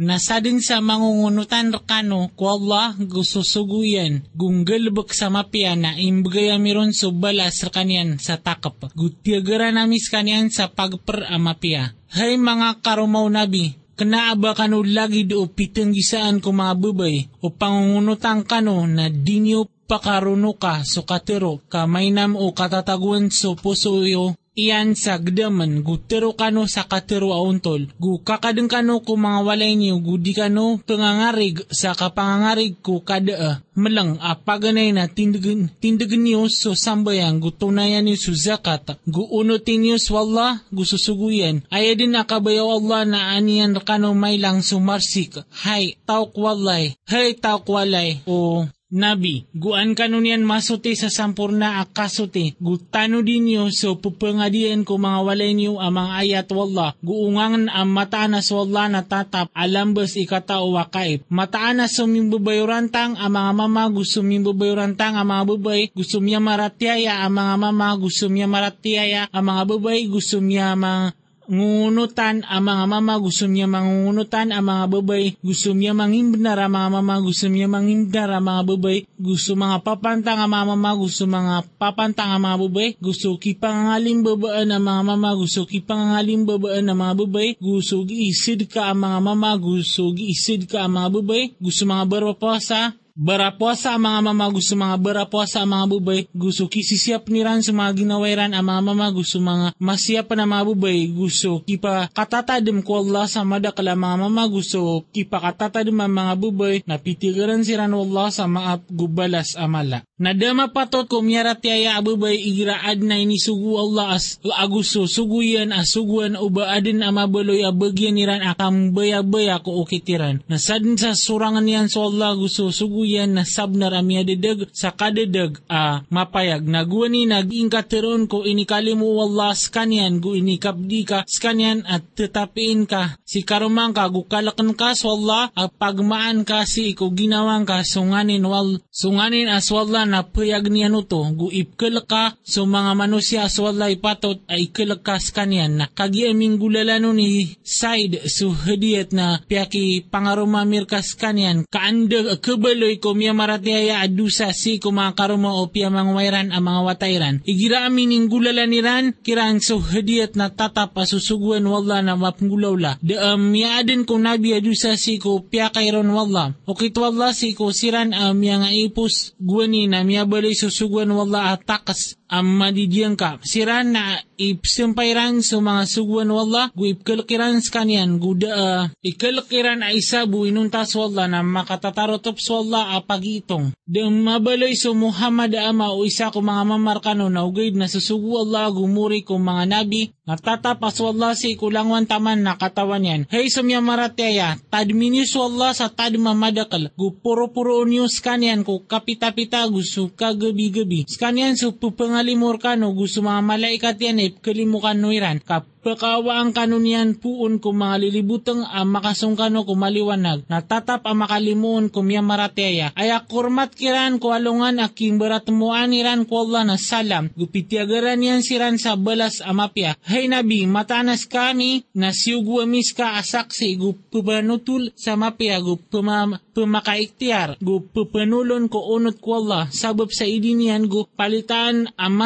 Nasa din sa mangungunutan rekano ko Allah gususuguyan gunggalbek sa mapia na imbagaya miron so balas rekanian sa takap. Gutiagara namis kanian sa pagper amapia. Hay mga karumaw nabi, kanaaba kano lagi do pitang gisaan ko mga babay o pangungunutang kano na dinyo pakaruno ka so katero kamaynam o katataguan so puso yo iyan sa gdaman gutero kano sa katero auntol gu kakadeng kano ko mga walay niyo gu di kano pangangarig sa kapangangarig ko kada melang apaganay na tindagan tindagan niyo so sambayang gu tunayan niyo so zakat. Gu unutin niyo so Allah gu susuguyan. Ay din nakabayaw Allah na aniyan kano may lang sumarsik. Hay tawk walay. Hay tawk walay. O Nabi, guan kanunian masuti sa sampurna akasuti, gutano dinyo so pupangadian ko mga walay niyo ang mga ayat wallah, guungangan ang mataanas wallah na tatap alambas ikatao wakaip. Mataanas sumimbabayurantang ang mga mama gusto mimbabayurantang ang mga babay, gusto miya maratiaya ang mga mama gusto miya maratiaya ang mga babay, gusto miya mga ngunutan ang mga mama, gusto niya mangungunutan ang mga babay, gusto niya mangimdar ang mga mama, gusto niya mangimdar ang mga babay, gusto mga papantang ang mga mama, gusto mga papantang ang mga babay, gusto kipangalim babaan ang mga mama, gusto kipangalim babaan ang mga babay, gusto giisid ka ang mga mama, gusto giisid ka ang mga babay, gusto mga barapasa, Barapuasa ang mga mama gusto mga barapuasa ang mga bubay gusto kisisiap niran sa mga ginawairan ang mga mama gusto mga masiyap na mga bubay gusto kipa katatadem ko Allah sa madakala mga mama gusto kipa katatadem ang mga bubay na pitigaran siran Allah sa mga gubalas amala. Nadama patot ko miyarat yaya abubay igiraad na inisugu Allah as aguso suguyan as suguan uba adin amabaloy abagyan niran akam baya-baya ko ukitiran. Nasadin sa surangan niyan so Allah gusto suguyan na sabnar amya dedag sa kadedag a mapayag. Naguani naging kateron ko inikalimu Allah skanyan. Gu inikabdi ka skanyan at tetapiin ka. Si karumang ka gukalakan ka so Allah at pagmaan ka si iko ginawang ka sunganin wal sunganin as wallah na payag niya no to, gu ipkel ka so mga manusia aswalay patot ay ikkel ka kanyan na kagiaming gulalano ni side so hadiyat na piyaki pangaruma mirkas kanyan kaanda kabaloy ko miya maratiaya adusa si karuma o piya mga wairan ang mga watayran. Igira amin ning gulalaniran kiran so hadiyat na tatap asusuguan wala na mapngulaw la. De um, miyaadin ko nabi adusa si ko piya kayron wala. O kitwala si ko siran am um, nga ipus guwani na miya balay susuguan wala atakas ang madidiyang ka. Siran na ipsimpayran sa mga suguan wala, gu ipkalkiran sa kanyan, gu da, uh, ikalkiran ay isa bu inuntas wala na makatatarotop sa apagitong. De mabalay so Muhammad ama o isa ko mga mamarkano na ugay na susugu Allah gumuri ko mga nabi, natatapas wala si kulangwan taman na katawan yan. Hey sumya marateya, tadminis wala sa tadmamadakal, gu puro-puro news kanyan ko kapita-pita gusto kagabi-gabi. Skanyan so pupangalimor ka no gusto mga malaikat yan eh kalimukan no iran kap Pakawa ang kanunian puon ko mga lilibutang ang makasungkano ko maliwanag. Natatap ang makalimuon ko miya marateya. Ay akurmat kiran ko alungan aking beratmuan iran ko Allah na salam. Gupitiagaran yan siran sa balas amapya. Hay nabi, matanas kami na siyugwamis ka asaksi gupupanutul sa mapya gupumam pumakaiktiar. Gu pupanulon ko unot ko Allah sabab sa idinian gu palitan ang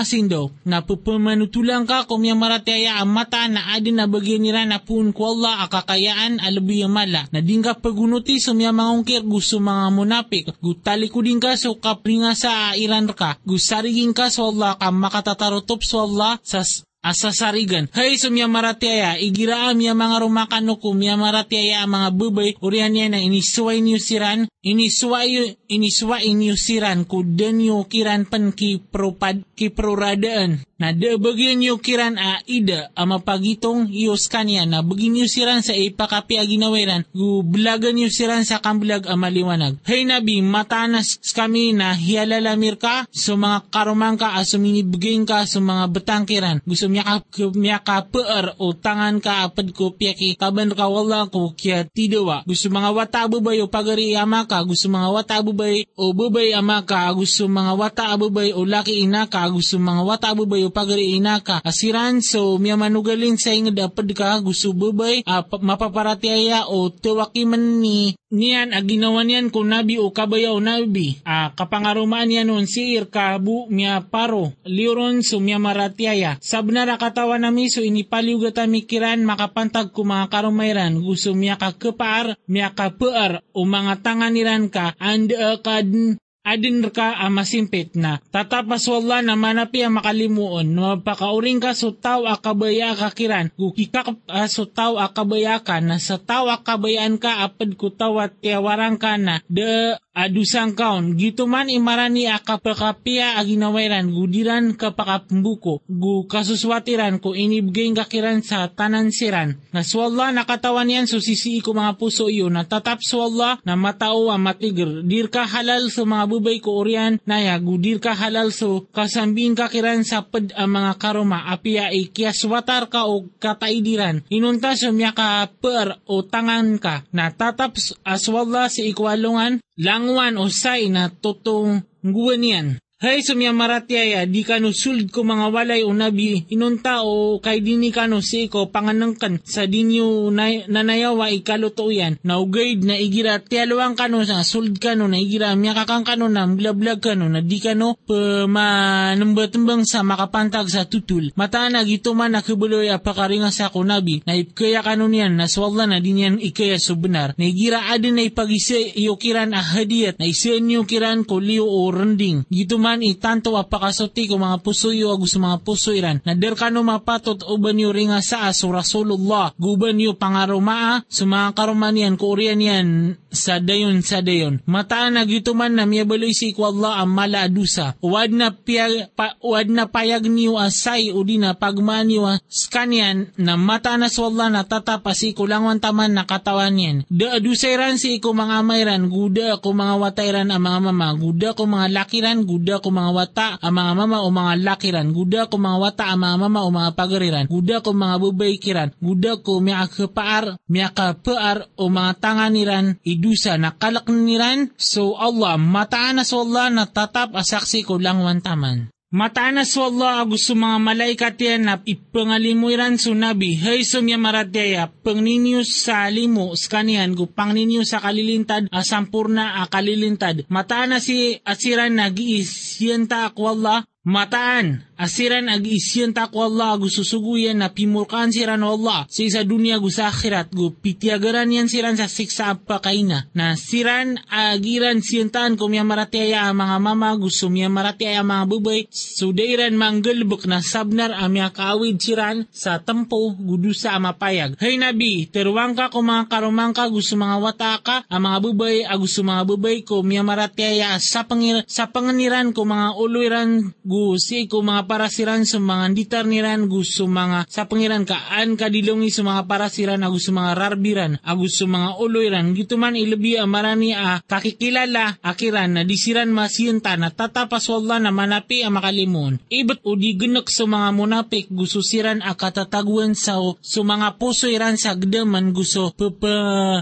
na pupumanutulang ka kung miya marateya ang mata na adin na bagyan nira na pun ko Allah akakayaan alabi mala. Na din ka pagunuti sa mga mangungkir gusto mga munapik gutali ko din ka so kapringa sa iran ka. Gusarigin ka sa Allah ka makatatarotop sa Allah sa asasarigan. Hay sumya maratiaya, igiraam ya mga rumakano ko, miya maratiaya mga bubay, urihan niya na inisuway niyo siran, inisuway, inisuway niyo siran, kudan niyo kiran pan ki propad, ki proradaan. Na de bagyan niyo kiran a ida, ama pagitong iyos kanya, na bagyan niyo siran sa ipakapi a ginawiran, gu blagan niyo siran sa kambulag a maliwanag. Hay nabi, matanas kami na hialalamir ka, so mga karumang ka, asuminibigin ka, so mga betangkiran, gusto miya ka, miya ka peer o tangan ka apad ko piyaki kaban ka wala ko kya tidawa. Gusto mga wata babayo pagari ama ka. Gusto mga wata abubay o babay ama ka. Gusto mga wata abubay o laki ina gusto mga wata abubay o pagari ina ka. Asiran so miya manugalin sa ingad apad ka. Gusto babay uh, mapaparatiaya o tuwaki man ni niyan a ginawa niyan kung nabi o kabaya o nabi. Uh, kapangarumaan niya noon si irka bu miya paro liuron so miya maratiaya. Sabnara katawa nami so inipaliw gata mikiran makapantag ko mga karumayran. Gusto miya ka kepaar miya ka pear o mga tanganiran ka and uh, kad adin ka ang masimpit na. Tatapas wala na manapi ang makalimuon. No pagpakauring ka so tao akabaya kakiran kukika uh, so tao akabaya ka na. Sa tao akabayaan ka apad ko tawat tiyawarang ka na. De adusang kaon gito man imarani akapakapia aginawairan gudiran kapakapembuko gu kasuswatiran ko inibigay kakiran sa tanan siran na swalla nakatawan yan so ko mga puso iyo. Natatap swalla na matao ang matigir. Dir ka halal sa mga bubay ko orian naya gudir ka halal so kasambing kakiran sa pad ang mga karoma. Apia ikiaswatar ka o kataidiran. Inunta so miya ka per o tangan ka. Natatap aswalla si ikwalungan langwan o say na totong guwanian. Hay sumya maratiaya, di kano sulid ko mga walay o nabi, inunta o kay dini kano si ko panganangkan sa dinyo na, nanayawa ikaluto yan, na ugaid na igira tiyaluang kano sa sulid kano na igira miyakakang kano na blablag kano na di kano pamanambatumbang sa makapantag sa tutul. Matana gito man nakibuloy apakaringa sa ko nabi, na ipkaya kano niyan na swalla na din yan ikaya subenar, na igira adin na ipagisa iyokiran ahadiyat, na isa kiran ko liyo o rending. Gito man man itanto apakasuti ko mga pusuyo agus mga pusuiran na der kano mapatot uban yu ringa sa aso Rasulullah. Guban yu pangarumaa sa mga karumanian ko urian yan sa dayon sa dayon. Mataan na gituman na miyabaloy si Allah ang mala adusa uwad na, piyag, pa, uwad na payag niyo asay o di na pagmaan niyo skanyan na mata na sa Allah na tatapasi ko lang taman na katawan yan da adusayran si ko mga mayran guda ko mga watayran ang mga mama guda ko mga lakiran guda ko mga wata ang mga mama o mga lakiran, guda ko mga wata ang mga mama o mga pagariran, guda ko mga bubaykiran, guda ko miya kapaar, miya kapaar o mga tanganiran, idusa na kalakniran, so Allah, mataan na so Allah na tatap asaksi ko lang wantaman. Matanas wallah gusto mga malaikat yan na ipangalimuiran so nabi, hey sumya maratyaya, pangninyo sa limo, skanihan, gupang ninyo sa kalilintad, asampurna a kalilintad. Mataan na si asiran nag-iisyenta akwallah, Mataan, asiran ag isyan takwa Allah gu susuguyan na pimurkan siran Allah sa isa dunia gu sa akhirat gu pitiagaran yan siran sa siksa apakaina na siran agiran siyantaan kumya maratiaya ang mga mama gu sumya maratiaya ang mga bubay sudairan manggalbuk na sabnar amya kaawid siran sa tempo gudu sa amapayag. Hay nabi, teruang ka kung mga karumang ka gusto mga wata ka ang mga bubay agusto mga bubay ko miya maratiaya sa, pangir, sa panganiran ko mga uluiran gusi ko mga parasiran sa mga ditar niran gusto mga sa pangiran kaan kadilongi sa mga parasiran agus mga rarbiran agus mga uloyran gito man ilabi amarani a kakikilala akiran na disiran masiyenta na tatapas wala na manapi a makalimon ibat o di genek sa mga munapik gusto siran a katataguan sa so mga puso iran sa gdaman gusto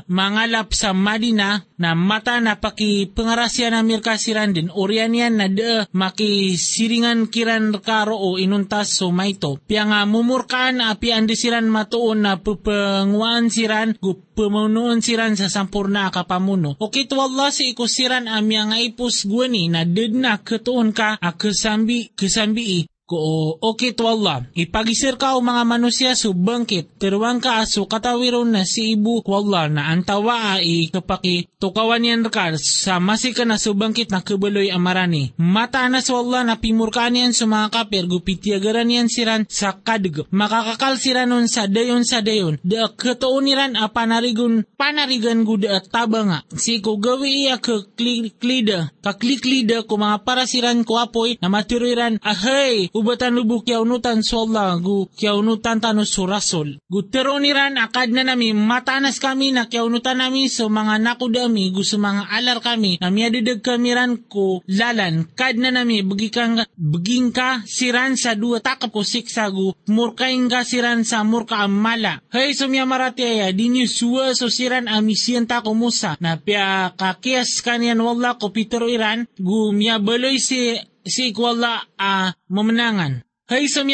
mangalap sa Madina na mata na paki pangarasya na mirkasiran din orian na de makisiring ingan kiran karo o inuntas so maito. Pia nga mumurkaan api andi siran matuon na pupanguan siran gu pumunuon siran sa sampurna kapamuno. O kito Allah si ikusiran amya nga ipus gwani na did na ketuon ka a kesambi kesambi ko okay to. Ipagisir ka o mga manusia so bangkit, tiruang ka aso katawiron na si ibu Allah na antawa ay kapaki tukawan yan ka sa masika na subangkit na kabaloy amarani. Mata na sa Allah na pimurkaan yan sa mga kapir, gupitiagaran yan siran sa kadig. Makakakal siranon sa dayon sa dayon. Da katoon niran a panarigun, panarigan guda at taba. Si ko gawi iya kaklida, kakliklida ko mga parasiran ko apoy na maturiran, ahay, ubatan lubuk yaunutan so Allah gu yaunutan tano so Rasul. Gu teroniran akad na nami matanas kami na yaunutan nami so mga nakudami gu so mga alar kami na miyadidag kamiran ko lalan kad na nami bagikang baging ka siran sa dua takap ko siksa gu murkaing ka siran sa murka amala. Hey sumya maratiaya dinyo suwa so siran amisiyan ta ko musa na pia kakiyas kanian wala ko pitero iran gu miya baloy si si wala a uh, mamanangan.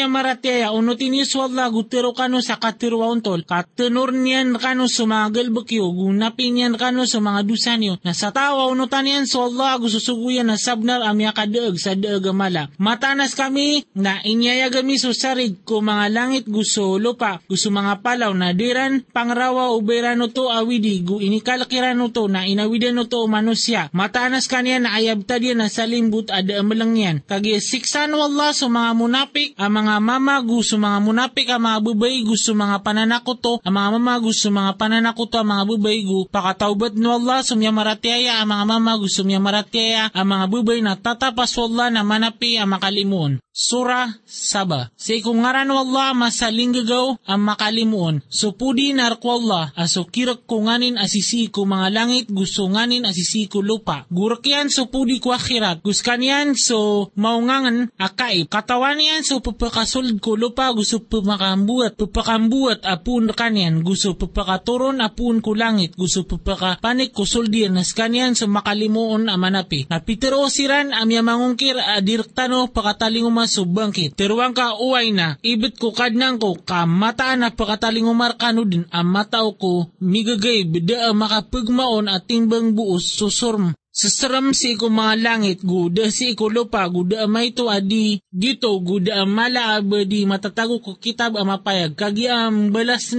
Marateya unutin yus wala gutero kano sa katirwa untol katenor niyan kano sa mga galbakyo gunapin niyan kano sa mga dusan yo na sa tawa unutan niyan so Allah gususuguyan na sabnar amya kadeeg sa amala. Matanas kami na inyaya gami so sarig ko mga langit gusto lupa gusto mga palaw na diran pangrawa uberano to awidi gu inikalakirano to na inawidan to manusya. Matanas kaniya na ayabta diyan na salimbut ada amalang yan. Kagi siksan wallah sa mga munapik ang mga mama gusto mga munapik, ang mga bubay gusto mga pananakoto, ang mga mama gusto mga pananakoto, ang mga bubay gu pakatawbat no Allah sumya maratiaya, ang mga mama gusto sumya maratiaya, ang mga bubay na tatapas Allah na manapi ang makalimun. Sura Saba. Sa ikungaran Allah masaling gagaw ang makalimuon. So pudi narko Allah aso kirak ko nganin asisi ko mga langit gusto nganin asisi ko lupa. Gurakyan so pudi ko akhirat. Guskanyan so maungangan akaib. Katawan yan so papakasulid ko lupa gusto pamakambuat. Papakambuat apun kanyan gusto papakaturon apun ko langit. Gusto papakapanik ko suldian nas kanyan so makalimuon amanapi. Napitero siran amya mangungkir adirektano pakatalingumas subangkit. Teruang ka uway na, ibit ko kadnang ko, kamataan na pakataling umarkano din, ang matao ko, migagay, bida makapagmaon at timbang buos susurm. Sasaram si ko mga langit, guda si ko lupa, guda amay to adi, dito guda amala abadi matatago ko kitab amapayag, kagi am balas,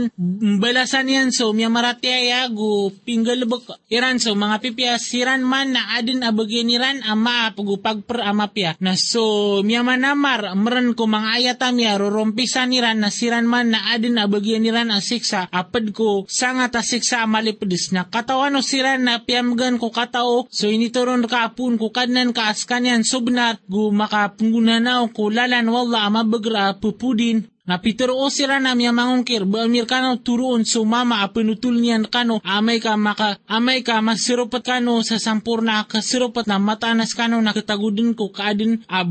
balasan yan so, miya maratiaya gu pinggalabak iran so, mga pipya siran man na adin abagyan iran ama pagu pagper amapya, na so, miya manamar, meran ko mga ayata miya, rorompisan iran na siran man na adin abagyan iran asiksa, apad ko sangat asiksa amalipedis, na katawan o siran na piyamgan ko katao, so initoron ka apun ko kanan ka askanyan subnat gu makapungunanaw ko lalan wala amabagra pupudin na Peter o sira na miya mangungkir, bamir kano turuon sumama a pinutul niyan kano, amay ka maka, amay ka masirupat kano sa sampur na kasirupat na matanas kano nakitagudin ko kaadin a.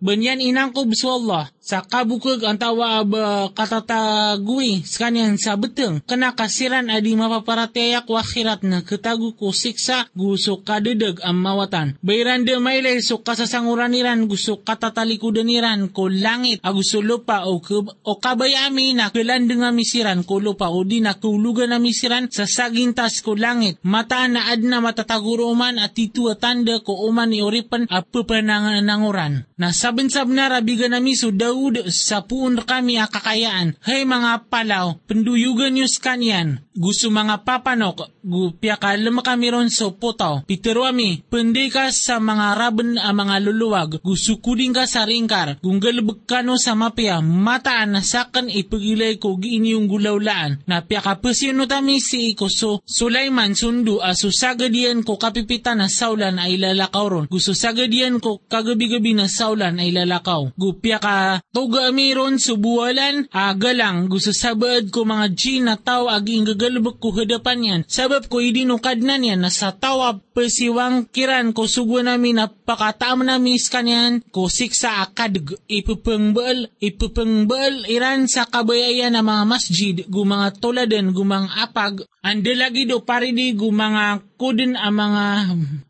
Banyan inang ko biswallah, sa kabukag ang tawa ab katatagui sa kanyan sa beteng, kana kasiran adi mapaparateyak wakhirat na kitagu ko siksa gusto kadedag ang mawatan. Bayran de mailay so kasasanguraniran gusto katatalikudan ko langit agusto lupa o kub o kabayami na kilandeng nga misiran ko lupa o di na kulugan na misiran sa sagintas ko langit. Mata na ad na matataguro man at titu tanda ko uman ioripan at pupananguran. Na sabin-sab na rabigan nami so Daud sa puun kami akakayaan. Hay mga palaw, penduyugan yus kanyan. Gusto mga papanok, gupya ka kami ron so potaw. Pitero ami, pendi ka sa mga raben a mga luluwag. Gusto kuding ka sa ringkar. Gunggalbag ka no sa mapya, mataan na sakan ipagilay ko giinyong gulawlaan. Na pya ka no tami si iko so Sulaiman sundu aso sagadian ko kapipita na saulan ay lalakaw ron. Gusto sagadian ko kagabi-gabi na saulan ay lalakaw. Gupya ka toga ami ron subuwalan, agalang gusto sabad ko mga G na tao aging gagal galbak ko hadapan yan. Sabab ko idinukad na niya na sa tawa pasiwang kiran ko sugo namin na pakataam namin kanyan ko siksa akad ipupengbal ipupengbal iran sa kabayayan ng mga masjid gu mga tuladen gu mga apag ande lagi do pari di gu mga kudin ang mga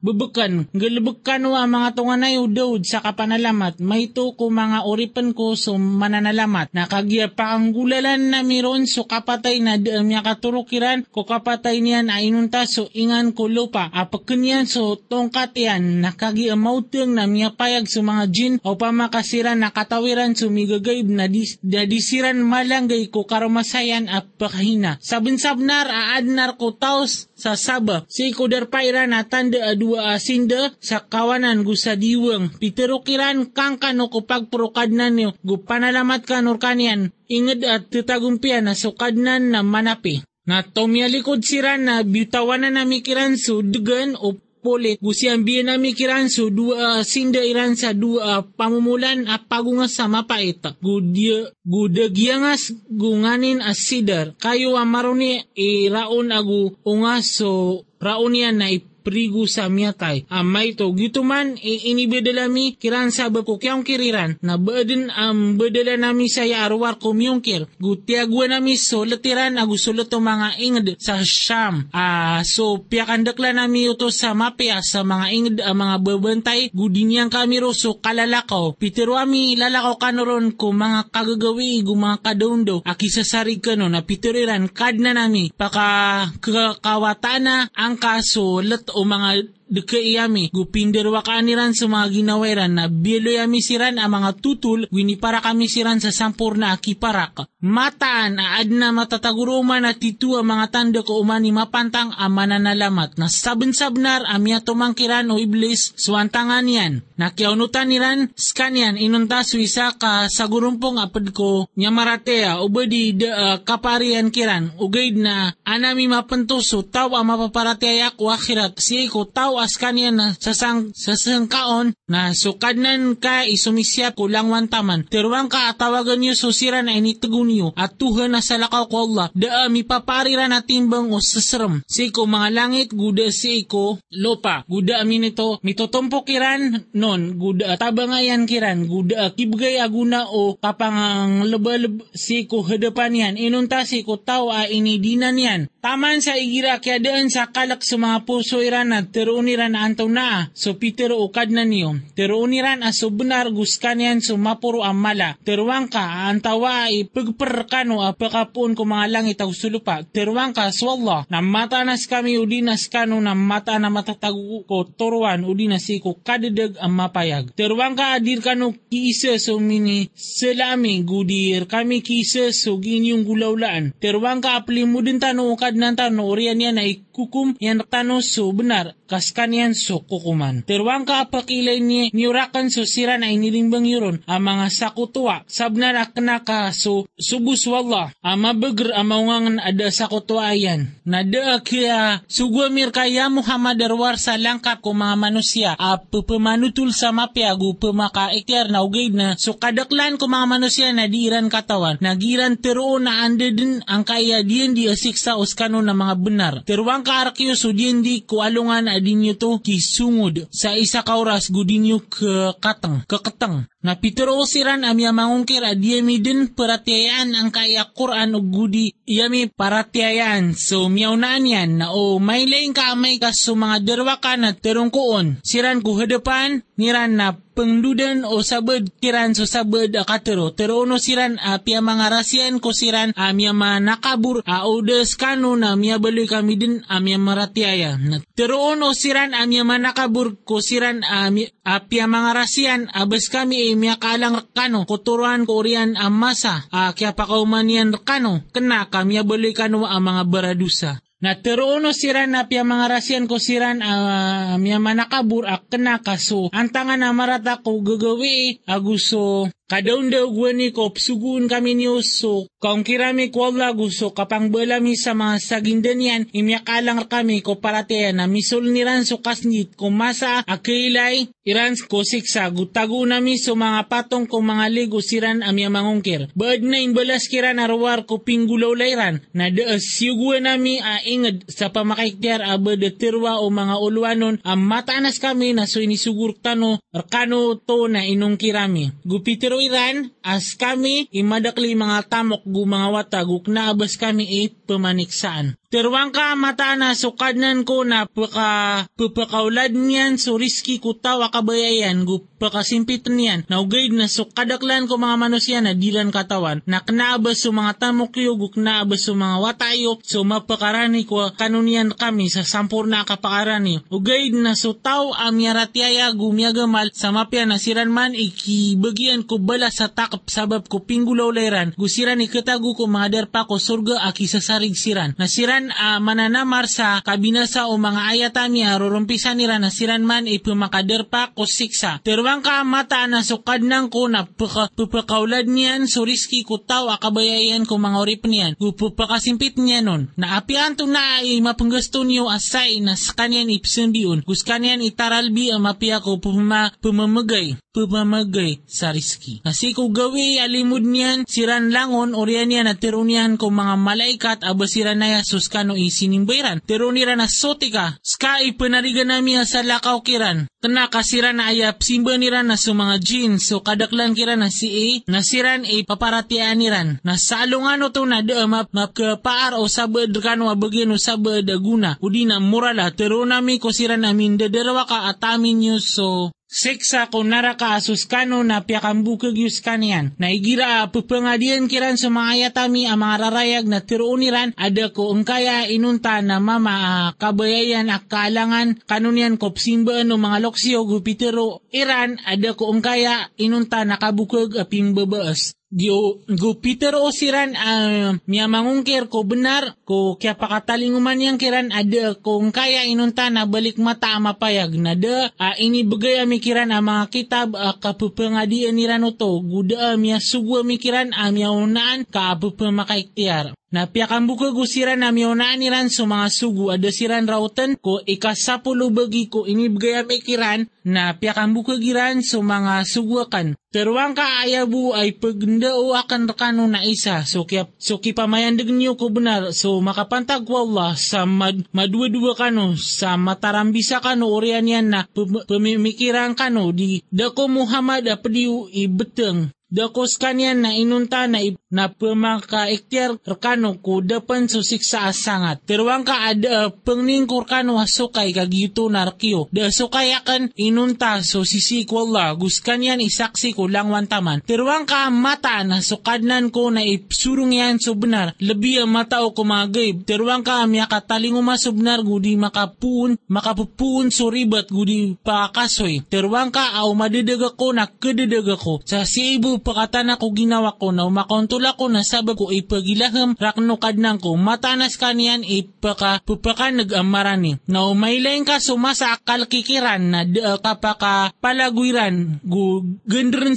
bubukan. Galbukan wa mga tunganay udod sa kapanalamat. May to ko mga oripan ko so mananalamat. Nakagya pa ang gulalan na miron so kapatay na niya katurukiran. Ko kapatay niyan ainunta so ingan ko lupa. Apakan yan so tongkat yan nakagi amauteng na miya payag sa mga jin. O pamakasiran na katawiran sumigagayb na, dis, na disiran malanggay ko karumasayan at pakahina sabin-sabnar aadnar ko taos sa saba si Kodar paira na tanda adua asinda sa kawanan gu sa diwang. Pitero kiran kang kano ko pagprokad na niyo gu panalamat ka kanyan inged at tutagumpian na sukadnan na manapi. Na tomialikod sira na bitawan na namikiran so dugan o polit gusian biyan nami kiran so dua uh, sinda iran sa dua pamumulan a uh, pagungas sa mapait gudia gudagiangas gunganin as sidar kayo amaroni iraon agu ungas so raon yan na prigu sa miyakay. Amay to, gito man, e, inibedalami kiran sa ko kiriran, na baden am bedala nami sa arwar ko miyongkir. Gutiagwa nami so latiran agu sulot mga inged sa Sham. Ah, so piyakandakla nami uto sa mapya sa mga inged uh, mga babantay, gudinyang kami ro so kalalakaw. Pitero ami lalakaw kanoron ko mga kagagawi gu mga kadaundo, akisasarig kano na piteriran kad na nami, paka kakawatana ang kaso let o mga deke iyami gupinderwa ka aniran sa mga ginawairan na bielo yami siran ang mga tutul wini para kami siran sa sampur na akiparak. Mataan aad na matataguruman at titu ang mga tanda ko umani mapantang ang mananalamat na sabon-sabnar amya tumangkiran o iblis suwantangan yan. Nakiaunutan niran skanyan inunta suisa ka sa gurumpong apad ko niya maratea ubadi de uh, kaparian kiran ugaid na anami mapentuso taw ang mapaparateayak o akhirat siya ko taw awas kaniya na sasang, sasangkaon na sukadnan ka isumisyap kulang wantaman. Terwang ka atawagan niyo susira na initugon niyo at tuhan na sa lakaw ko Allah. Daa mi paparira na timbang o sasram. Siko mga langit guda si iko lopa. Guda amin ito mitotompo kiran non guda tabangayan kiran guda kibgay aguna o kapangang lebaleb si ko hadapan yan. Inunta si ko tao a inidinan yan. Taman sa igira kaya daan sa kalak sa mga puso iran at teruni uniran antaw na so Peter ukad na niyo. Pero uniran aso benar guskanian so mapuro amala. Teruang ka antawa ipagper kano apakapun ko mga langit aw sulupa. Teruang ka swalla na mata nas kami udinas kano na mata na matatago ko turuan udinas ko kadadag ang mapayag. Teruang ka adir kano kiisa so mini selami gudir kami kiisa so ginyong gulaulaan. Teruang ka apli mo din tano ukad ng tano orian yan ay kukum yan tano so benar kas kanyan so kukuman. Terwang ka apakilay ni niurakan so sira na inilimbang yuron ang mga sakutuwa sabna na ka so subus wala ang mabagr ang maungangan ada sakutuwa ayan. Nada kaya sugwamir kaya Muhammad Arwar sa langkap ko mga manusia a pupamanutul sa mapyagu pumakaikler na ugaid na so kadaklan ko mga manusia na diiran katawan nagiran tero na ande din ang kaya diyan di asiksa uskano na mga benar. Terwang ka arkyo so diyan di ko alungan adinyo nyo to kisungod sa isa ka oras gudin nyo kakatang, kakatang. Na pituro siran amya mangungkir adiyami din paratyayan ang kaya Quran o gudi iyami paratyayan. So miyawnaan yan na o may laing ka amay ka so mga derwa ka na terong kuon. Siran ko hadapan niran na pengdudan o sabad kiran so sabad akatero. Pero ono siran apia mga rasian ko siran amya manakabur a odes kano na miya baloy kami din amya maratyaya. Pero ono siran amya manakabur ko siran amya, apia mga rasian abas kami e miya kalang kano kuturuan ko orian amasa a kya pakauman yan kano kena kami baloy kano ang mga baradusa. Na teruno siran na pia mga rasyan ko siran uh, miya manakabur ak kena kaso. Antangan na marata ko gagawi aguso Kadaun daw gwani ko, sugun kami ni Uso, kaong kirami ko Allah gusto, kapang balami sa mga sagindan yan, imyakalang kami ko parateya na misol ni ran so kasnit, kumasa akilay, iran ko siksa, gutago nami so mga patong ko mga ligo siran amya mangungkir. Baad na imbalas kiran arwar ko pinggulaw layran, na daas siyugwa nami a ingad sa pamakaikyar aba de tirwa o mga ulwanon, ang matanas kami na so inisugur tano, arkano to na inong kirami. Gupitiro Iran, as kami imadakli mga tamok gu mga wataguk na abas kami it pemaniksaan. Terwang ka mata na sukadnan ko na paka pupakaulad niyan so riski ko tawa kabayayan gu pakasimpit niyan. Na ugaid na sukadaklan ko mga manusya na dilan katawan. Na knaabas so mga tamokyo gu knaabas so mga watayo so mapakarani ko kanunian kami sa sampur na kapakarani. Ugaid na so tao amyaratyaya gu miyagamal sa mapya na siran man ikibagyan ko bala sa takap sabab ko pinggulaw layran gu siran ikatago ko mga derpa ko surga aki sa sarig siran na siran siran uh, mananamar sa kabinasa o mga ayatami arurumpisan nira na siran man ipumakaderpa ko siksa. Terwang ka mata na sukad nang ko na pupakaulad niyan so riski ko tao akabayayan ko mga orip niyan. Upupakasimpit niya nun. Na apian to na ay mapanggasto niyo asay na sa kanyan ipsundiun. Kus kanyan itaralbi ang mapia ko pumama, pumamagay pumamagay sa riski. Kasi ko gawi alimod niyan siran langon orian niya na terunian ko mga malaikat abasiran na yasus kano isinimbayran. Terunira na sotika ska ipanarigan nami sa lakaw kiran. Tana kasira na ayap simba nira na sa mga jin so kadaklan kiran na si A nasiran A paparatian niran. Na sa alungano to na de map mapkapaar o sabad kano abagin o sabad aguna. Udi na murala pero nami ko sira namin dadarawa ka atamin nyo so Seksa ko naraka asuskano na piakambukag yus kanian. Naigira pupangadian kiran sa mga ayatami ang mga rarayag na tiruuniran ada ko kaya inunta na mama uh, kabayayan ak kaalangan kanunian ko psimbaan no mga loksyo gupitero iran ada ko kaya inunta na kabukag aping babaas. Dio, go Peter o siran uh, miya mangungkir ko benar ko kaya pakatalinguman yang kiran ada kung kaya inunta na balik mata mapayag na da uh, ini bagay mikiran ang mga kitab uh, kapupangadian niran to guda miya sugwa mikiran uh, miya unaan kapupamakaiktiar. Na piyakang buka gusiran na miyonaan niran sa mga sugu ada siran rautan ko ikasapulo bagi ko inibigay ikiran na piyakang buka giran sa mga suguakan. Teruang ka ayabu ay pagndao akan rekano na isa. So kaya so kipamayandag niyo ko benar so makapantag ko Allah sa mad, madua-dua kano sa matarambisa kano orian yan na pemimikiran kano di dako Muhammad apadiu ibeteng Dakos kanyan na inunta na, na pemaka-ikhtiar rekano ko dapan susiksa asangat. Terwang ka ada pengningkur kano hasukay kagito narkiyo. Da sukay akan inunta so sisi ko Allah. Gus kanyan isaksi ko lang wantaman. Terwang ka mata na sukadnan ko na ipsurong yan so benar. Ang mata o kumagayb. Terwang ka amya katalinguma so benar gudi makapuun, makapupuun so ribat gudi pakasoy. Terwang ka aw madadaga ko na kadadaga ko. Sa sibu pakatan ako ginawa ko na umakontol ako na sabab ko ipagilaham rakno kadnang ko matanas kanian ipaka pupaka nagamarani. Na umaylain ka sumasa akal kikiran na kapaka palagwiran gu gendren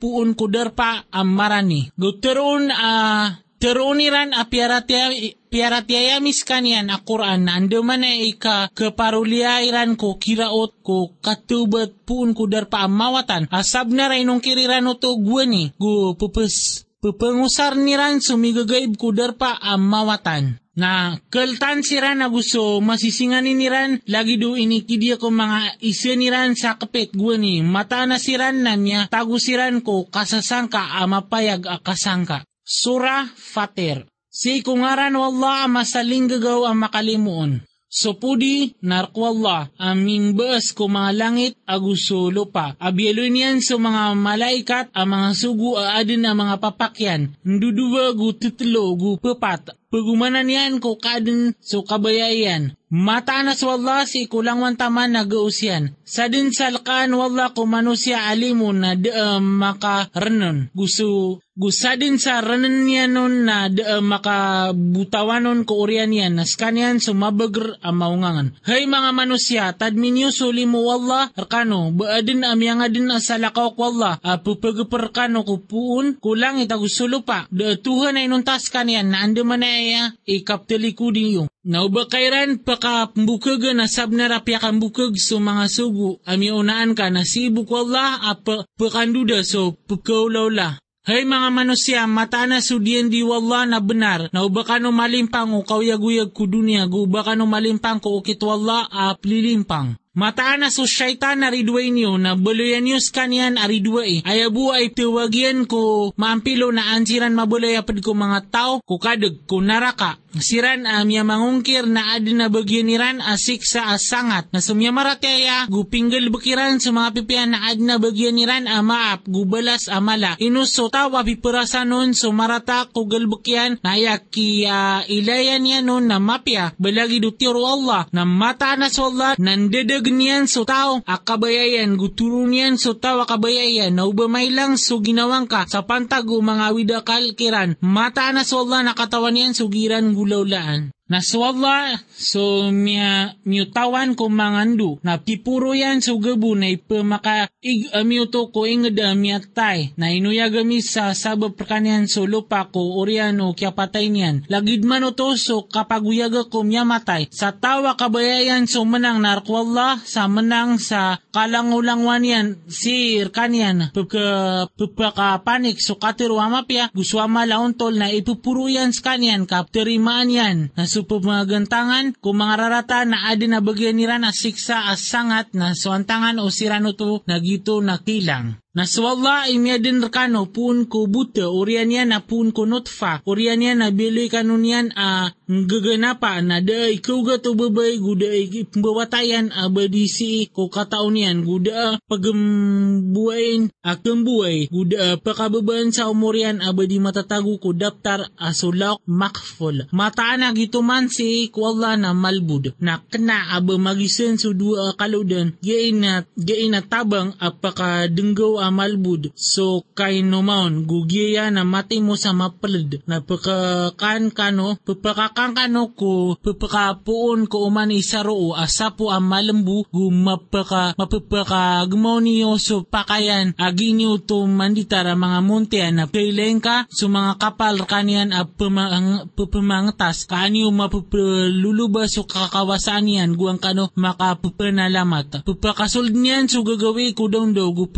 puun kudar pa amarani. Guteron a uh, Teruniran a piaratiayamis kanian a Quran na ando man ay ka kaparuliairan ko kiraot ko katubat pun ko dar pa amawatan. Asab na rin kiriran to gwani gu pupus pupangusar niran sumigagaib ko dar pa amawatan na kaltan sira na gusto masisinganin niran lagi do inikidia ko mga iseniran sa kapit gwani mata na siran na niya tagusiran ko kasasangka amapayag akasangka. Surah Fatir. Si kungaran wallah masaling gagaw ang makalimuon. So pudi narko Allah amin baas ko mga langit aguso lupa. Abialo niyan sa mga malaikat ang mga sugu aadin ang mga papakyan. Nduduwa gu titlo gu pepat. Pagumanan yan ko kadin so kabayayan. Mataanas wallah si kulang wantaman na gausyan. Sa din salkaan wallah ko manusia alimun na de uh, makarenon. Gusto gusa din sa ranan niya nun na de, uh, makabutawanon ko urian yan na skanyan sumabagr ang maungangan. Hay mga manusia, tadminyo sulimu wallah arkano, baadin amyang din sa lakaw ko wallah, apupagperkano ko puun, kulang itagusulo pa. De tuhan ay nuntas kanyan na ando manaya ikaptelikudin yung. Naubakairan pakapmbukag na sab na rapya kambukag so mga sugu, ami unaan ka na sibu ko Allah apa pakanduda so pagkaulawla. Hay mga manusia, mata na sudian di wallah na benar, na uba ka no malimpang o kauyag-uyag ko dunia, guba ka no malimpang ko ukit wallah a plilimpang. Mataan na so syaitan na ridway niyo na buluyan niyo kanyan aridway. Ayabu ay tiwagyan ko maampilo na ansiran mabulay apad ko mga tao ko kadag ko naraka. Siran amya mangungkir na adin na bagyan niran asik sa asangat. Na sumya marataya gupinggal bakiran sa mga pipian na adin na bagyan niran amaap gubalas amala. Inuso tawa pipurasa nun so marata ko galbukyan na yaki uh, ilayan yan nun na mapya. Balagi dutiro Allah na mata na sa Allah nandadag niyan so tao akabayayan guturo niyan so tao akabayayan na ubamay lang so ginawang ka sa pantag o mga widakal kiran. Mata na sa Allah nakatawan niyan so giran gulaulaan. Naswalla so miya miutawan ko mangandu. Na pipuro yan so gabu na ipamaka ig amiuto ko ingada miatay na inuyagami sa sabab perkanian so lupa ko oriano kya patay niyan. Lagid man uto so kapag uyaga ko miyamatay sa tawa kabayayan so menang narkwalla sa menang sa kalangulangwan yan sir kanyan pagka panik so katiru amapya guswama launtol na ipupuro yan sa kanyan kapterimaan yan na so pumagantangan kung mga rarata na adi na bagyan nira na siksa as sangat na suantangan o sirano to nagito na kilang. Naswalla imya din rekano pun ko buta urian yan na pun ko nutfa. Urian yan na biloy kanun yan a gaganapa na da ikaw ga to babay guda pembawatayan a badisi ko kataon yan guda pagambuain a kambuay guda pakababan sa umurian a badi matatago ko daftar a sulak makful. Mataan na gituman si kuwala na malbud. Na kena aba magisen su dua kaludan gain na tabang apaka denggaw amalbud. So kay numaon gugiya na mati mo sa mapalad na pakakan kano pagpakakan kano ko pagpakapuon ko uman isaro asapo ang malambu gu mapaka mapapaka gumaw niyo. So pakayan agi niyo to manditara mga muntian na kailen ka so mga kapal kanian a pamang, pamangtas kaaniyo mapapaluluba so kakawasan yan guang kano makapapanalamat pagpakasold niyan so gagawi ko daw daw gu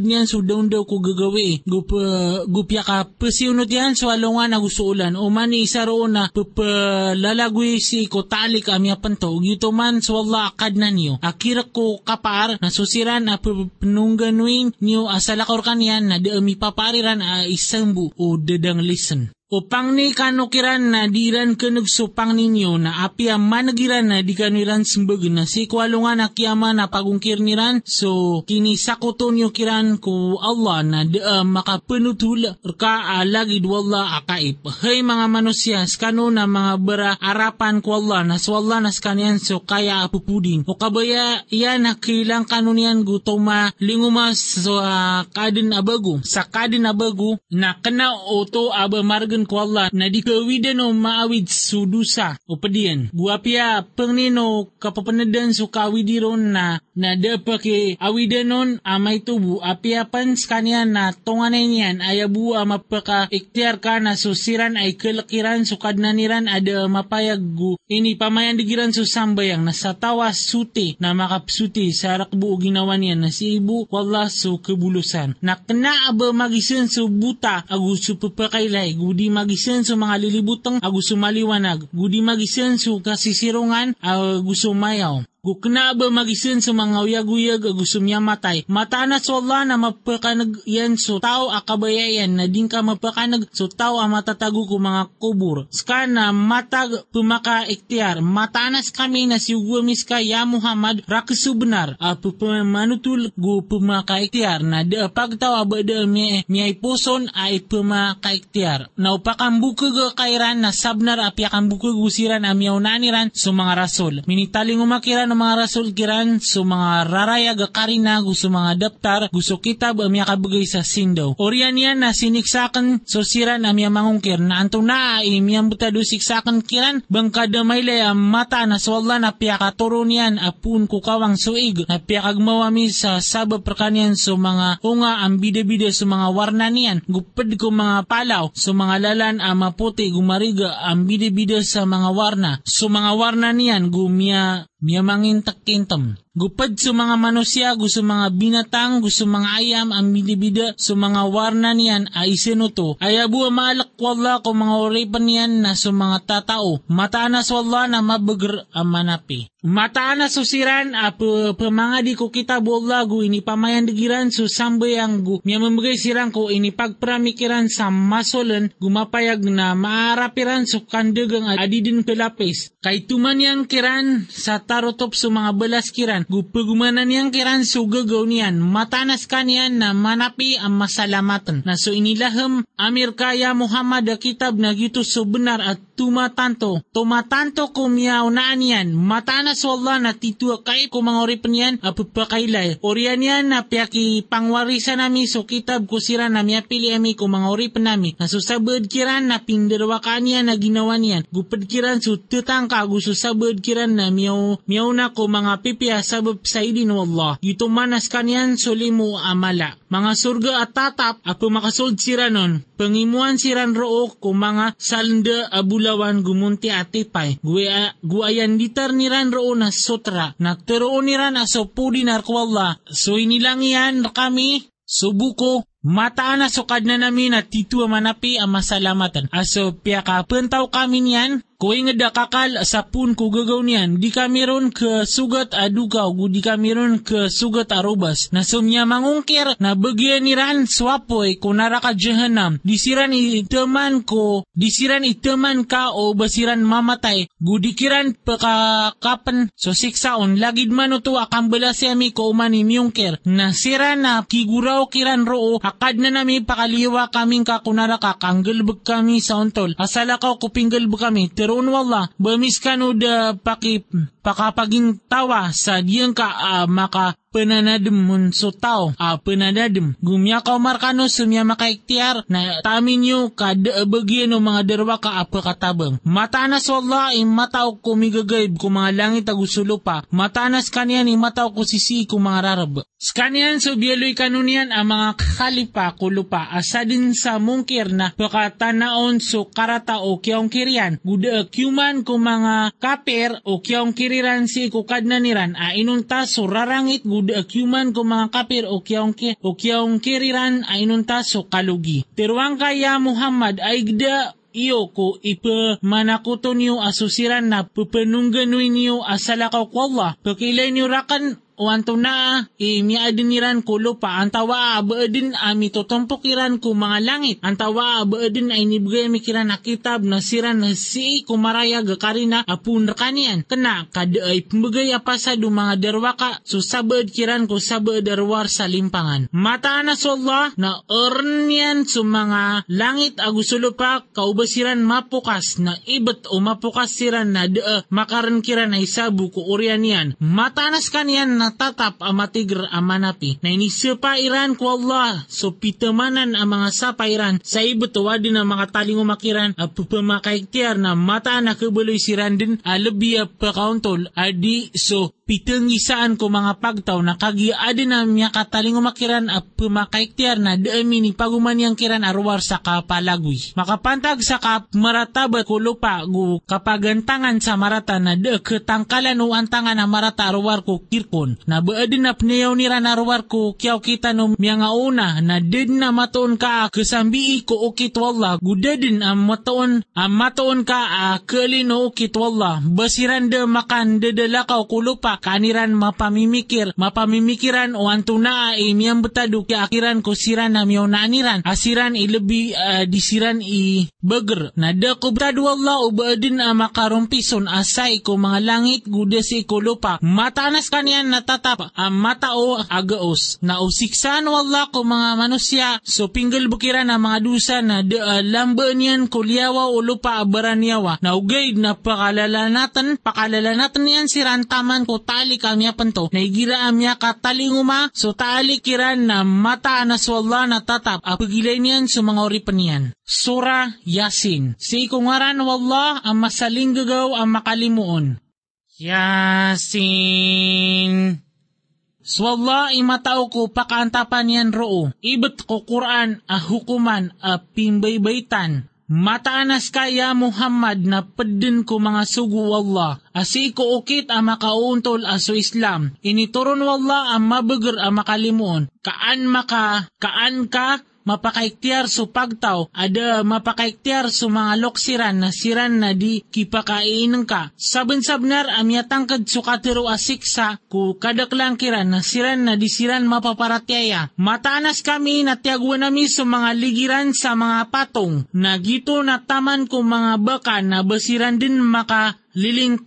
pagpakasold niyan so daw ko gagawi gupa gupya ka. Pasiunod yan so alungan na gusto ulan. O mani isa roon na papalalagwi si ko talik amya panto gito man so Allah akad na niyo. Akira ko kapar na susiran na penungganuin niyo asalakor kanyan na daami papariran a isambu o dadang listen. Upang ni kanukiran na diran ka nagsupang ninyo na apia managiran na di kaniran simbag na si kwalungan na kiyama na pagungkir niran so kinisakoto nyo kiran ko Allah na da makapenutul ka alagid wala akaip. Hay mga manusya skano na mga bara arapan ko Allah na swalla na skanian so kaya apupudin. O kabaya iyan na kilang kanunian gutoma lingumas so uh, kadin abagu. Sa kadin abagu na kena oto aba margan ko Allah na di kawidan o maawid sudusa o padiyan. Guapya pangnino kapapanadan so kawidiron na na dapa ke awidanon amay tubo apiapan skanian na tonganay niyan ayabu mapaka iktiyar ka na susiran ay kalakiran so kadnaniran ada mapayag gu ini pamayan digiran so sambayang na sa tawa suti na makapsuti sa rakbu ginawa niyan na si ibu wallah so kabulusan na kena aba magisan so buta agu so papakailay gudi magisan so mga lilibutang agu so maliwanag gudi magisan so kasisirungan agu so mayaw Gukna ba magisin sa mga uyag-uyag gusto niya matay. Matana so Allah na mapakanag yan so tao akabayayan na din ka mapakanag so tao ang matatago ko mga kubur. Ska na matag pumaka iktiyar. Matanas kami na si Uwamis ka ya Muhammad rakisubenar. A pumanutul gu pumaka iktiyar na da pagtawa ba da miya, miya puson ay pumaka iktiyar. Na upakambuka ga kairan na sabnar apyakambuka gusiran amyaw naniran so mga rasol. Minitaling umakiran ng mga rasul kiran so mga rarayag karina gusto mga daptar gusto kitab amya kabagay sa sindaw. Orian yan na siniksakan so siran amya mangungkir na anto na imyang butado siksakan kiran bangkada may laya mata na swalla na piyakaturo niyan apun kukawang suig na piyakagmawami sa sabab perkanian so mga unga ang bida-bida so mga warna niyan gupad ko mga palaw so mga lalan ang maputi gumariga ang bida-bida sa mga warna so mga warna niyan gumya miyamangin takkintam. Gupad sa mga manusya, gusto mga binatang, gusto mga ayam, ang bidibida, sa mga warna niyan ay sinuto. Ayabu maalak wala ko mga oripan niyan na sa mga tatao. Mataanas wala na mabagr ang manapi. Mataanas susiran apo pamangadi ko kita bola gu ini pamayan digiran su sambayang gu miya mamagay sirang ko ini pagpramikiran sa masolan gumapayag na maarapiran su kandegang adidin pelapis. Kay tuman yang kiran sa tarotop su mga balas kiran gupagumanan niyang kiran so gagaw niyan, matanas ka niyan na manapi ang masalamatan. Na so inilaham, Amir kaya Muhammad kitab na gito so at tumatanto. Tumatanto ko miyaw na aniyan. Matanas wala na titua kay orip niyan apapakailay. Orian yan na piyaki pangwarisa nami so kitab ko sira na miyapili ami ko mga orip nami. Nasusabad kiran na pindarwa ka niya na ginawa niyan. Gupad kiran so tutang ka gususabad kiran na miyaw, miyaw na ko mga pipiya sabab sa idin wallah. Ito manas kanyan sulimu amala. Mga surga at tatap apo makasod sira nun. Pangimuan siran roo ko mga salda abulawan gumunti atipay. Guya, guayan ditar niran roo na sutra. Na teroon niran aso pudi narkwalla. So inilang yan kami subuko mataan na sukad na namin at titua manapi ang masalamatan. Aso piya ka pentaw kami niyan Kuwi nga dakakal sa pun ko gagaw niyan, di kami ron ke sugat adugaw, di kami ron ke sugat arubas. Na sumya mangungkir, na bagyan ni swapoy, kunara ka jahanam, disiran iteman ko, disiran iteman ka o basiran mamatay, gudikiran pakakapan, so siksaon, lagid man ito akang balasi ami ko umani miyungkir, na sira na kiguraw kiran roo, akad na nami pakaliwa kaming ka kunara ka, kanggalbag kami sa untol, asala ka kupinggalbag kami, Karon wala, bamis ka no da paki, pakapaging tawa sa diyang ka uh, maka pananadem mun so tao a uh, pananadem gumya ka markano sumya makaiktiar na tamin nyo kada bagyan no mga derwa ka apa katabang matanas wala im mataw ko migagayb ko mga langit agusulo pa. Matanas kanyan im mataw ko sisi ko mga rarab. Skanian so bieloy kanunian ang mga kalipa kulupa asa din sa mungkir na pakatanaon so karata o kiyong kirian guda kyuman ko mga kaper o kiyong kiriran si kukad na niran a inunta so rarangit guda kyuman ko mga kapir o kiyong, ki, o kiyong kiriran a inunta so kalugi. Tirwang kaya Muhammad ay gda iyo ko ipa manakuto niyo asusiran na pupanunggan niyo asalakaw ko Allah. Pakilay niyo rakan wanto na imi adiniran ko lupa. Antawa abaadin ami totompokiran ko mga langit. Antawa abaadin ay nibigay mi kiran na siran na si kumaraya gakarina apun kanian. Kena kada ay pembagay apasa do mga derwaka so sabad kiran ko sabad derwar sa limpangan. Mata na Allah na ornian so mga langit agusulo pa kaubasiran mapukas na ibat o mapukas siran na da makaran kiran na isabu ko urian yan. Matanas kanian na tatap amatigr amanapi na inisipairan ko Allah. So pitamanan ang mga sapairan sa ibutuwa din ang mga taling umakiran at pupamakaiktiar na mata na kabuloy siran din. A pakauntol adi so pitangisaan ko mga pagtaw na kagiadi na miya kataling umakiran at pumakaiktiar na daami ni paguman yang kiran arwar sa kapalagoy. Makapantag sa kap maratabat ko lupa gu kapagantangan sa marata na de ketangkalan o antangan na marata arwar ko kirkon. Na baadin na pniyaw nira na arwar ko kiyaw kita no miya nga una na din na matoon ka kasambii ko ukit wala gudadin ang matoon ang matoon ka a kalino ukit wala basiran de makan dedalakaw ko lupa kaniran mapamimikir, mapamimikiran o antuna ay miyang betado kaya akiran ko siran na miyaw na aniran, asiran ilebi uh, disiran i burger. Na da ko betado Allah o baadin a makarumpison asay ko mga langit guda si ko lupa. Matanas kanian natatap ang mata o agaos. Na usiksan wala ko mga manusya so pinggal bukiran na mga dusa na da uh, lamba niyan ko liyawa o lupa abaran yawa. Na ugay na pakalalanatan, pakalalanatan niyan siran taman ko tali kamya panto, naigira amya katalinguma, so tali kiran na mata anaswalla na tatap, apagilay niyan sa mga oripan niyan. Sura Yasin. Si ikungaran wallah ang masaling gagaw ang makalimuon. Yasin. Swalla imatao ko pakaantapan yan roo. Ibet ko Quran a hukuman a pimbaybaytan Mataanas kaya Muhammad na pedin ko mga sugu Allah. Asi ko ukit ang makauntol aso Islam. Inituron wala ang mabagar ang makalimuon. Kaan maka, kaan ka, mapakaiktiar su pagtaw, ada mapakaiktiar su mga loksiran na siran na di kipakain ka. Sabon sabnar amya tangkad su katiro asiksa ku kadaklang kiran na siran na di siran mapaparatyaya. Mataanas kami na tiagwa nami su mga ligiran sa mga patong, na gito na taman ko mga baka na basiran din maka liling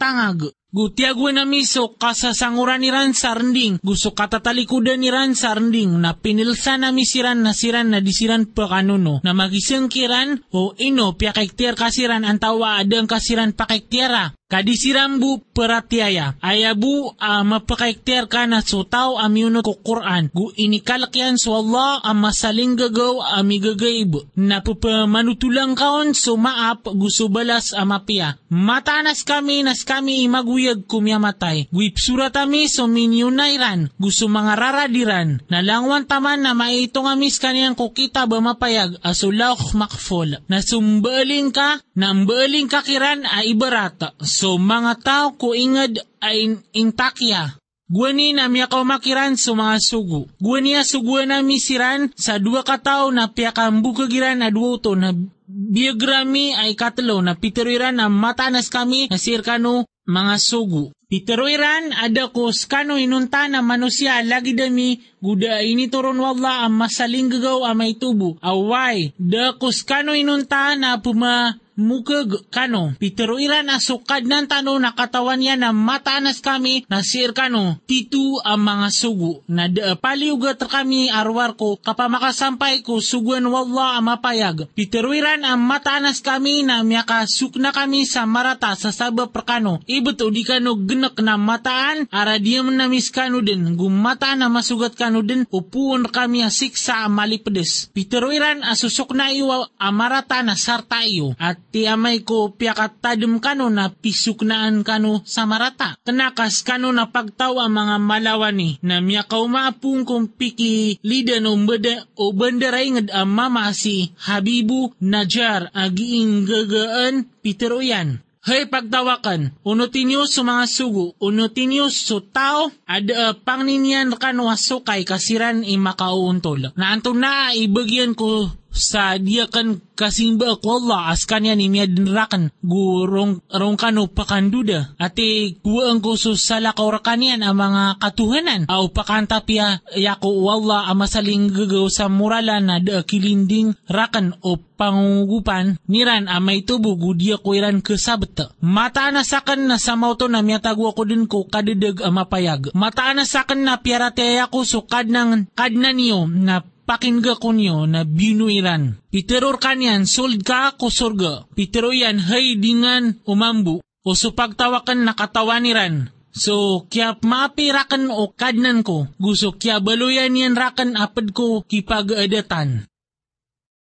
tangag Gutiagwa na miso kasasanguran ni ran sa rending. Gusto katatalikudan ni ran sa rending na pinilsa na misiran na siran na disiran pa kanuno. Na magisang kiran o ino piakektier kasiran ang tawa adang kasiran pakektiera. Kadisirambu peratiaya. Ayabu uh, mapakaikter ka na sutaw amyuno ko Quran. Gu inikalakyan so Allah ang masaling gagaw ami gagaib. Na pupamanutulang kaon so maap gusto balas amapia. Matanas kami nas kami imaguyag kumyamatay. Guip suratami so minyunayran. Gusto mga raradiran. Nalangwan taman na maitong amis kaniyang kukita ba mapayag asulaw makfol. Na sumbaling ka, nambaling kakiran ay ibarata. So mga tao ko ingad ay intakya. Gwani na miya makiran sa mga sugu. Gwani suguan na misiran sa dua katao na piyakambu kagiran na duoto na biogrami ay katlo na pitiriran na matanas kami na sirkano mga sugu. Piteroiran ada ko skano inunta na manusia lagi dami guda ini turun wala ang masaling gagaw amay tubo. Away, da ko skano inunta na puma mukag kano. Pitero iran asukad ng tano nakatawan niya na mataanas kami na sir kano titu ang mga sugu. Na da paliugat kami arwar ko kapamakasampay ko suguan wala ang mapayag. Pitero iran ang mataanas kami na miyaka sukna kami sa marata sa saba prakano. Ibet o di kano genak na mataan ara diam na miskano din. Gumata na masugat kano din upuan kami asik sa malipedes. Pitero iran asusok na iwa amarata na sarta iyo. At ti amay ko piakat tadum kano na pisuknaan kano sa marata. Kanakas kano na pagtaw ang mga malawani na miya kaumapung kong piki lidan o, bada, o bandaray ngad mama si Habibu Najar agiing gagaan Peter Oyan. Hey pagtawakan, unutin niyo sa mga sugo, unutin niyo sa tao, ad uh, pangninyan kanwa sukay kasiran imakauuntol. Na anto na ibagyan ko sa dia kan kasimba ko Allah as kanya ni miya dinrakan. Gurong rong kano pakanduda ati guang ko so sala kanian ang mga katuhanan. Au pakanta pia yako Allah ang masaling gagaw sa murala na da kilinding rakan o pangugupan niran amay tubo gudia ko iran kesabta mata na sakan na sa mauto na miya tagwa ko din ko kadidag ang mapayag mata na sakan na piarate ako so kadnang kadna niyo na pakingga kunyo na binuiran. Piteror kanyan, sold ka ako surga. Pitero yan, hay dingan umambu. O supagtawakan nakatawaniran. So, kya maapirakan o kadnan ko. Gusto kya baluyan yan rakan apad ko kipag-adatan.